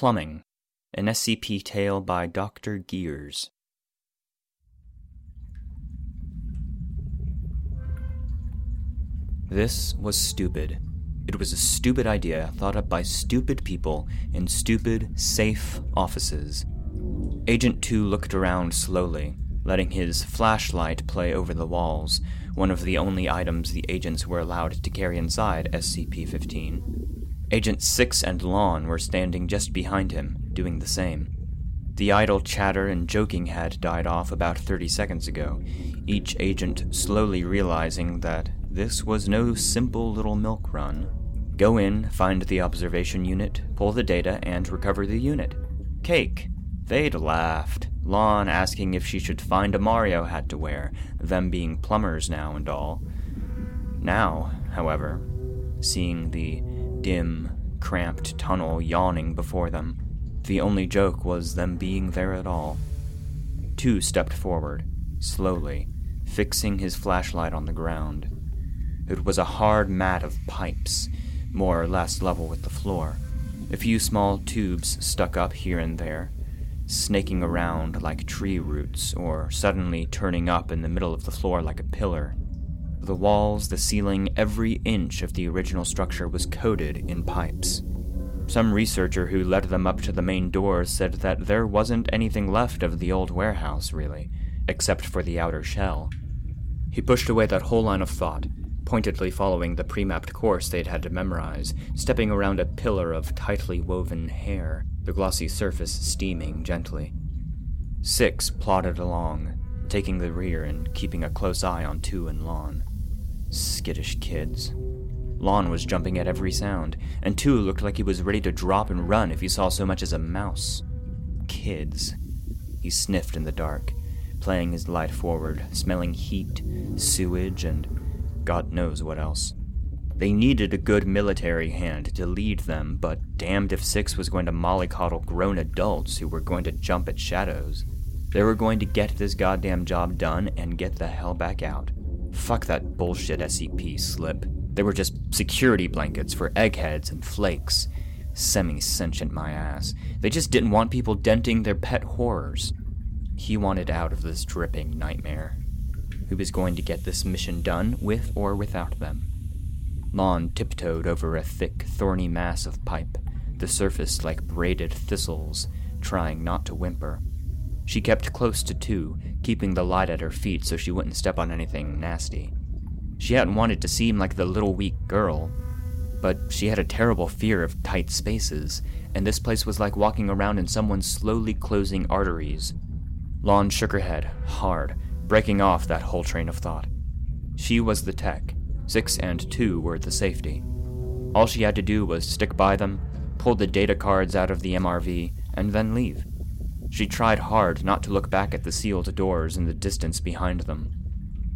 Plumbing, an SCP tale by Dr. Gears. This was stupid. It was a stupid idea thought up by stupid people in stupid, safe offices. Agent 2 looked around slowly, letting his flashlight play over the walls, one of the only items the agents were allowed to carry inside SCP 15. Agent 6 and Lon were standing just behind him, doing the same. The idle chatter and joking had died off about 30 seconds ago, each agent slowly realizing that this was no simple little milk run. Go in, find the observation unit, pull the data, and recover the unit. Cake. They'd laughed. Lon asking if she should find a Mario hat to wear, them being plumbers now and all. Now, however, seeing the dim, cramped tunnel yawning before them, the only joke was them being there at all. Two stepped forward, slowly, fixing his flashlight on the ground. It was a hard mat of pipes, more or less level with the floor. A few small tubes stuck up here and there, snaking around like tree roots, or suddenly turning up in the middle of the floor like a pillar. The walls, the ceiling, every inch of the original structure was coated in pipes. Some researcher who led them up to the main door said that there wasn't anything left of the old warehouse, really, except for the outer shell. He pushed away that whole line of thought, pointedly following the pre-mapped course they'd had to memorize, stepping around a pillar of tightly woven hair, the glossy surface steaming gently. Six plodded along, taking the rear and keeping a close eye on Two and Lon. Skittish kids. Lon was jumping at every sound, and Two looked like he was ready to drop and run if he saw so much as a mouse. Kids. He sniffed in the dark, playing his light forward, smelling heat, sewage, and God knows what else. They needed a good military hand to lead them, but damned if Six was going to mollycoddle grown adults who were going to jump at shadows. They were going to get this goddamn job done and get the hell back out. Fuck that bullshit SCP slip. They were just security blankets for eggheads and flakes. Semi sentient, my ass. They just didn't want people denting their pet horrors. He wanted out of this dripping nightmare. He was going to get this mission done with or without them. Lon tiptoed over a thick, thorny mass of pipe, the surface like braided thistles, trying not to whimper. She kept close to Two, keeping the light at her feet so she wouldn't step on anything nasty. She hadn't wanted to seem like the little weak girl, but she had a terrible fear of tight spaces, and this place was like walking around in someone's slowly closing arteries. Lon shook her head, hard, breaking off that whole train of thought. She was the tech, six and two were the safety. All she had to do was stick by them, pull the data cards out of the MRV, and then leave. She tried hard not to look back at the sealed doors in the distance behind them.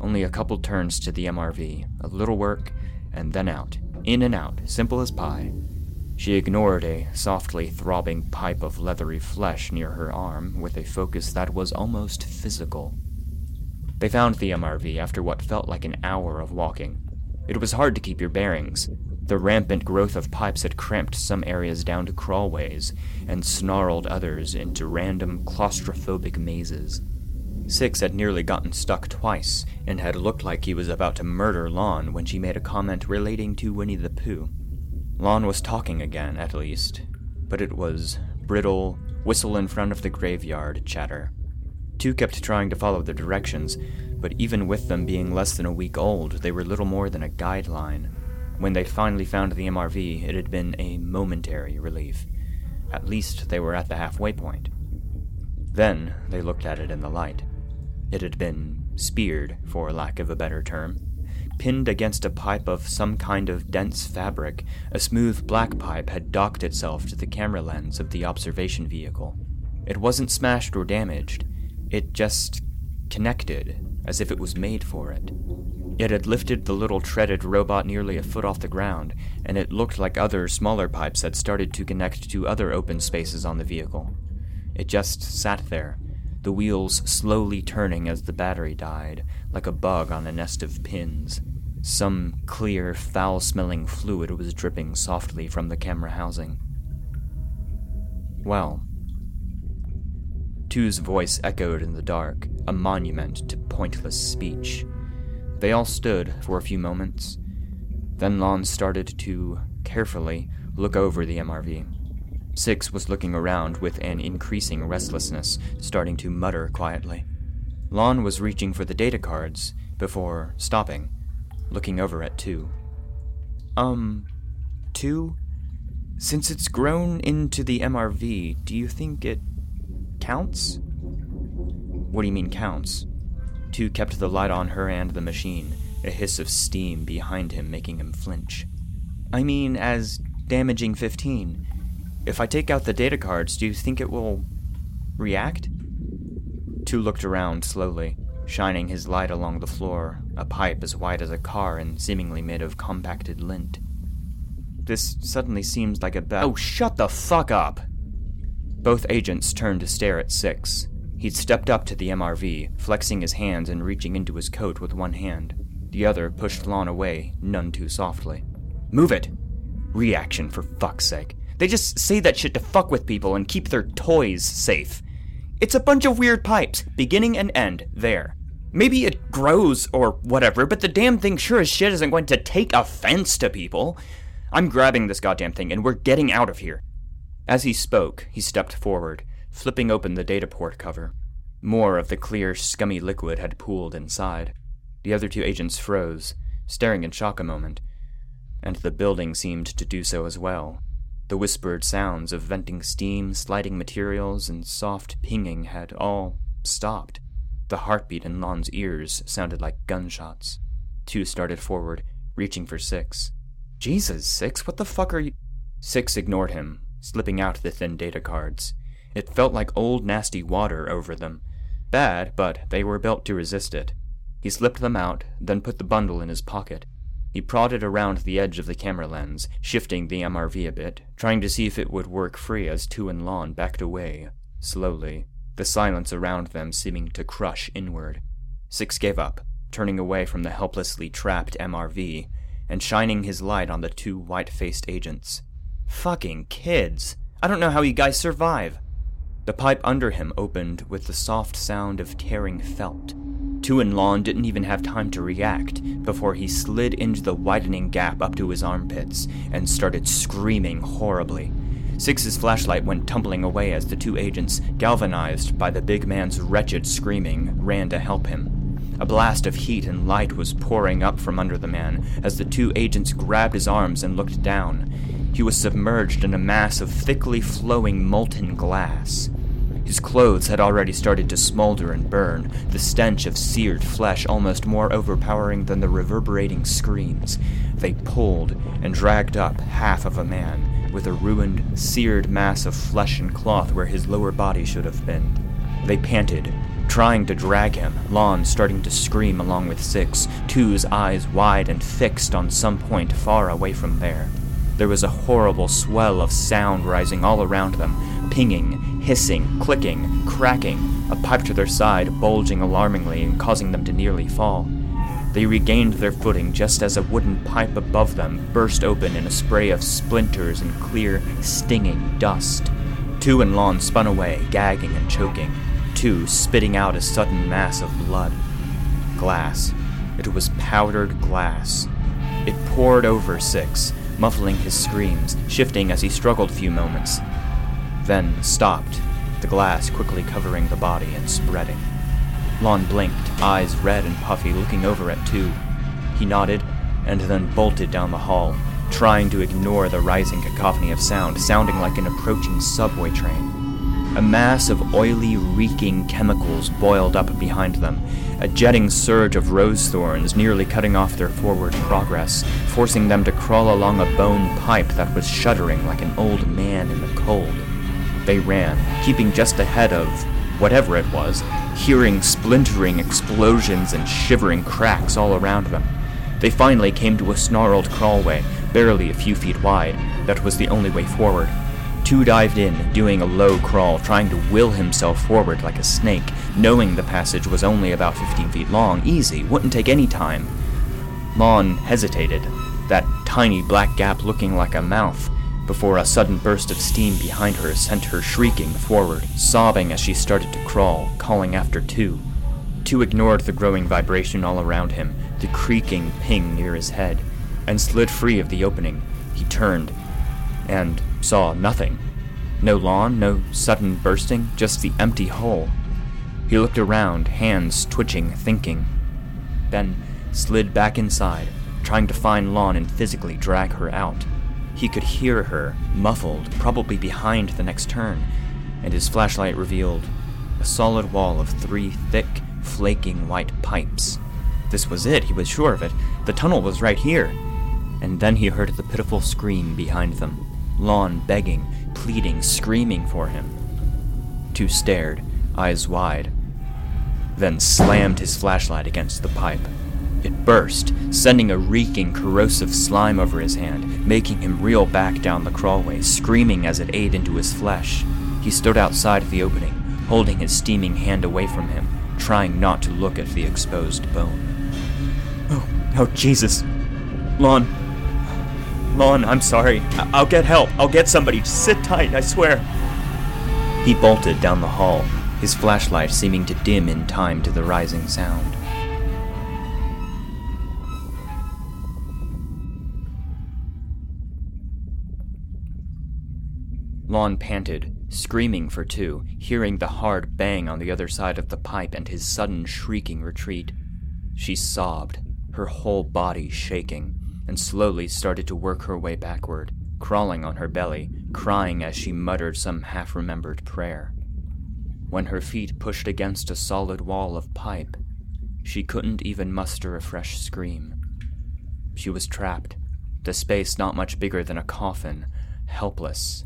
Only a couple turns to the MRV, a little work, and then out. In and out, simple as pie. She ignored a softly throbbing pipe of leathery flesh near her arm with a focus that was almost physical. They found the MRV after what felt like an hour of walking. It was hard to keep your bearings. The rampant growth of pipes had cramped some areas down to crawlways and snarled others into random claustrophobic mazes. Six had nearly gotten stuck twice and had looked like he was about to murder Lon when she made a comment relating to Winnie the Pooh. Lon was talking again, at least, but it was brittle, whistle in front of the graveyard chatter. Two kept trying to follow the directions, but even with them being less than a week old, they were little more than a guideline. When they finally found the MRV, it had been a momentary relief. At least they were at the halfway point. Then they looked at it in the light. It had been speared, for lack of a better term. Pinned against a pipe of some kind of dense fabric, a smooth black pipe had docked itself to the camera lens of the observation vehicle. It wasn't smashed or damaged, it just connected, as if it was made for it. It had lifted the little treaded robot nearly a foot off the ground, and it looked like other smaller pipes had started to connect to other open spaces on the vehicle. It just sat there, the wheels slowly turning as the battery died, like a bug on a nest of pins. Some clear, foul smelling fluid was dripping softly from the camera housing. Well. Two's voice echoed in the dark, a monument to pointless speech. They all stood for a few moments. Then Lon started to, carefully, look over the MRV. Six was looking around with an increasing restlessness, starting to mutter quietly. Lon was reaching for the data cards before stopping, looking over at Two. Um, Two? Since it's grown into the MRV, do you think it counts? What do you mean counts? Two kept the light on her and the machine, a hiss of steam behind him making him flinch. I mean, as damaging 15. If I take out the data cards, do you think it will react? Two looked around slowly, shining his light along the floor, a pipe as wide as a car and seemingly made of compacted lint. This suddenly seems like a bad. Oh, shut the fuck up! Both agents turned to stare at Six. He'd stepped up to the MRV, flexing his hands and reaching into his coat with one hand. The other pushed Lon away, none too softly. Move it! Reaction, for fuck's sake. They just say that shit to fuck with people and keep their toys safe. It's a bunch of weird pipes, beginning and end, there. Maybe it grows or whatever, but the damn thing sure as shit isn't going to take offense to people. I'm grabbing this goddamn thing and we're getting out of here. As he spoke, he stepped forward, flipping open the data port cover. More of the clear, scummy liquid had pooled inside. The other two agents froze, staring in shock a moment, and the building seemed to do so as well. The whispered sounds of venting steam, sliding materials, and soft pinging had all stopped. The heartbeat in Lon's ears sounded like gunshots. Two started forward, reaching for Six. Jesus, Six, what the fuck are you? Six ignored him, slipping out the thin data cards. It felt like old nasty water over them. Bad, but they were built to resist it. He slipped them out, then put the bundle in his pocket. He prodded around the edge of the camera lens, shifting the MRV a bit, trying to see if it would work free as Two and Lon backed away, slowly, the silence around them seeming to crush inward. Six gave up, turning away from the helplessly trapped MRV and shining his light on the two white faced agents. Fucking kids! I don't know how you guys survive! The pipe under him opened with the soft sound of tearing felt. Two and Lon didn't even have time to react before he slid into the widening gap up to his armpits and started screaming horribly. Six's flashlight went tumbling away as the two agents, galvanized by the big man's wretched screaming, ran to help him. A blast of heat and light was pouring up from under the man as the two agents grabbed his arms and looked down. He was submerged in a mass of thickly flowing molten glass. His clothes had already started to smolder and burn, the stench of seared flesh almost more overpowering than the reverberating screams. They pulled and dragged up half of a man, with a ruined, seared mass of flesh and cloth where his lower body should have been. They panted, trying to drag him, Lon starting to scream along with Six, Two's eyes wide and fixed on some point far away from there. There was a horrible swell of sound rising all around them, pinging, hissing, clicking, cracking, a pipe to their side bulging alarmingly and causing them to nearly fall. They regained their footing just as a wooden pipe above them burst open in a spray of splinters and clear, stinging dust. Two and Lon spun away, gagging and choking two, spitting out a sudden mass of blood. Glass. It was powdered glass. It poured over Six, muffling his screams, shifting as he struggled a few moments. Then stopped, the glass quickly covering the body and spreading. Lon blinked, eyes red and puffy, looking over at Two. He nodded, and then bolted down the hall, trying to ignore the rising cacophony of sound, sounding like an approaching subway train. A mass of oily, reeking chemicals boiled up behind them, a jetting surge of rose thorns nearly cutting off their forward progress, forcing them to crawl along a bone pipe that was shuddering like an old man in the cold. They ran, keeping just ahead of whatever it was, hearing splintering explosions and shivering cracks all around them. They finally came to a snarled crawlway, barely a few feet wide, that was the only way forward. Two dived in, doing a low crawl, trying to will himself forward like a snake, knowing the passage was only about 15 feet long, easy, wouldn't take any time. Lon hesitated, that tiny black gap looking like a mouth, before a sudden burst of steam behind her sent her shrieking forward, sobbing as she started to crawl, calling after two. Two ignored the growing vibration all around him, the creaking ping near his head, and slid free of the opening. He turned and saw nothing. No Lon, no sudden bursting, just the empty hole. He looked around, hands twitching, thinking. Then slid back inside, trying to find Lon and physically drag her out. He could hear her, muffled, probably behind the next turn, and his flashlight revealed a solid wall of three thick, flaking white pipes. This was it, he was sure of it. The tunnel was right here. And then he heard the pitiful scream behind them. Lon begging, pleading, screaming for him. Two stared, eyes wide, then slammed his flashlight against the pipe. It burst, sending a reeking, corrosive slime over his hand, making him reel back down the crawlway, screaming as it ate into his flesh. He stood outside the opening, holding his steaming hand away from him, trying not to look at the exposed bone. Oh, oh, Jesus. Lon. Lon, I'm sorry. I- I'll get help. I'll get somebody. Just sit tight, I swear. He bolted down the hall, his flashlight seeming to dim in time to the rising sound. Lon panted, screaming for two, hearing the hard bang on the other side of the pipe and his sudden shrieking retreat. She sobbed, her whole body shaking, and slowly started to work her way backward, crawling on her belly, crying as she muttered some half remembered prayer. When her feet pushed against a solid wall of pipe, she couldn't even muster a fresh scream. She was trapped, the space not much bigger than a coffin, helpless,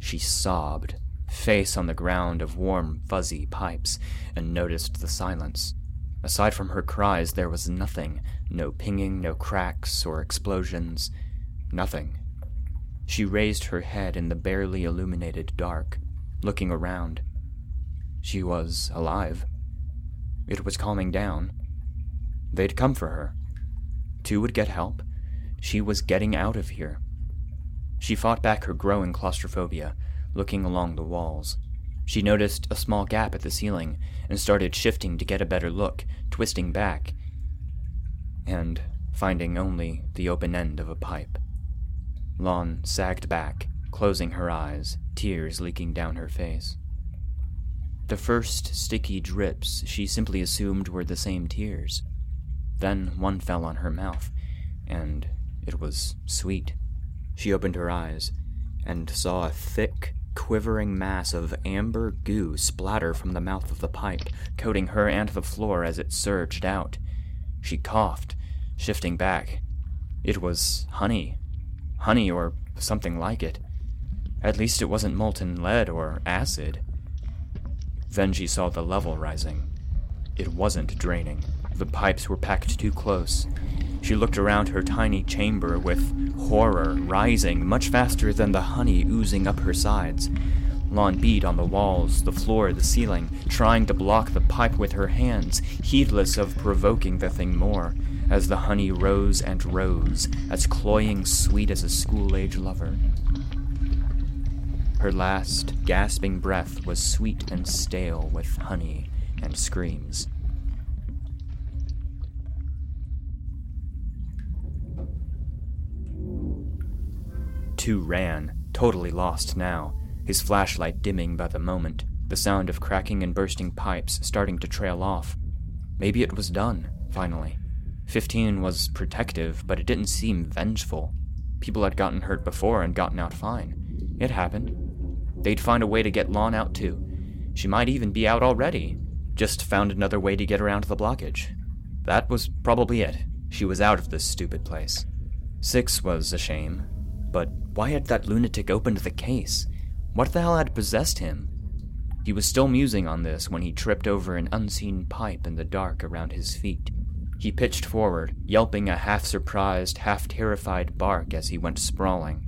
she sobbed, face on the ground of warm, fuzzy pipes, and noticed the silence. Aside from her cries, there was nothing no pinging, no cracks or explosions, nothing. She raised her head in the barely illuminated dark, looking around. She was alive. It was calming down. They'd come for her. Two would get help. She was getting out of here. She fought back her growing claustrophobia, looking along the walls. She noticed a small gap at the ceiling and started shifting to get a better look, twisting back, and finding only the open end of a pipe. Lon sagged back, closing her eyes, tears leaking down her face. The first sticky drips she simply assumed were the same tears. Then one fell on her mouth, and it was sweet. She opened her eyes and saw a thick, quivering mass of amber goo splatter from the mouth of the pipe, coating her and the floor as it surged out. She coughed, shifting back. It was honey. Honey or something like it. At least it wasn't molten lead or acid. Then she saw the level rising. It wasn't draining. The pipes were packed too close. She looked around her tiny chamber with horror rising much faster than the honey oozing up her sides. Lon beat on the walls, the floor, the ceiling, trying to block the pipe with her hands, heedless of provoking the thing more, as the honey rose and rose, as cloying sweet as a school age lover. Her last, gasping breath was sweet and stale with honey and screams. Two ran, totally lost now, his flashlight dimming by the moment, the sound of cracking and bursting pipes starting to trail off. Maybe it was done, finally. Fifteen was protective, but it didn't seem vengeful. People had gotten hurt before and gotten out fine. It happened. They'd find a way to get Lon out too. She might even be out already. Just found another way to get around the blockage. That was probably it. She was out of this stupid place. Six was a shame, but why had that lunatic opened the case? What the hell had possessed him? He was still musing on this when he tripped over an unseen pipe in the dark around his feet. He pitched forward, yelping a half surprised, half terrified bark as he went sprawling.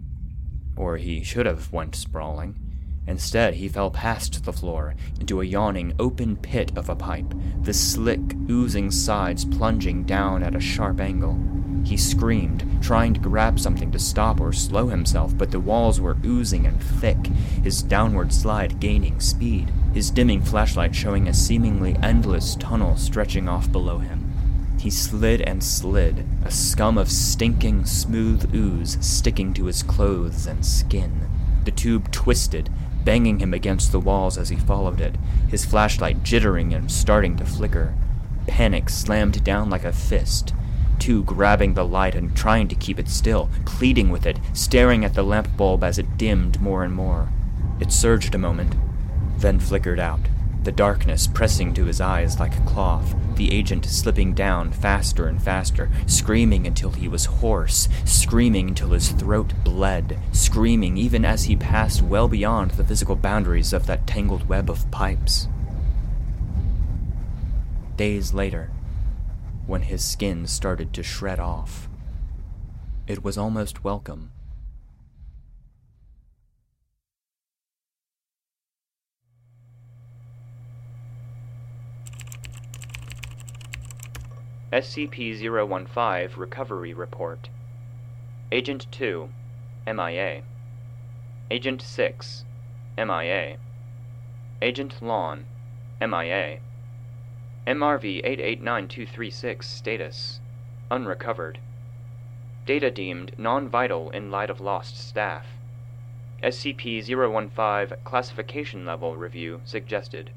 Or he should have went sprawling. Instead, he fell past the floor into a yawning open pit of a pipe, the slick, oozing sides plunging down at a sharp angle. He screamed, trying to grab something to stop or slow himself, but the walls were oozing and thick, his downward slide gaining speed, his dimming flashlight showing a seemingly endless tunnel stretching off below him. He slid and slid, a scum of stinking, smooth ooze sticking to his clothes and skin. The tube twisted, banging him against the walls as he followed it, his flashlight jittering and starting to flicker. Panic slammed down like a fist. Two grabbing the light and trying to keep it still, pleading with it, staring at the lamp bulb as it dimmed more and more. It surged a moment, then flickered out the darkness pressing to his eyes like cloth, the agent slipping down faster and faster, screaming until he was hoarse, screaming until his throat bled, screaming even as he passed well beyond the physical boundaries of that tangled web of pipes. Days later, when his skin started to shred off, it was almost welcome. SCP-015 Recovery Report. Agent 2, MIA Agent 6, MIA Agent Lon, MIA MRV-889236 Status Unrecovered. Data deemed non-vital in light of lost staff. SCP-015 Classification Level Review suggested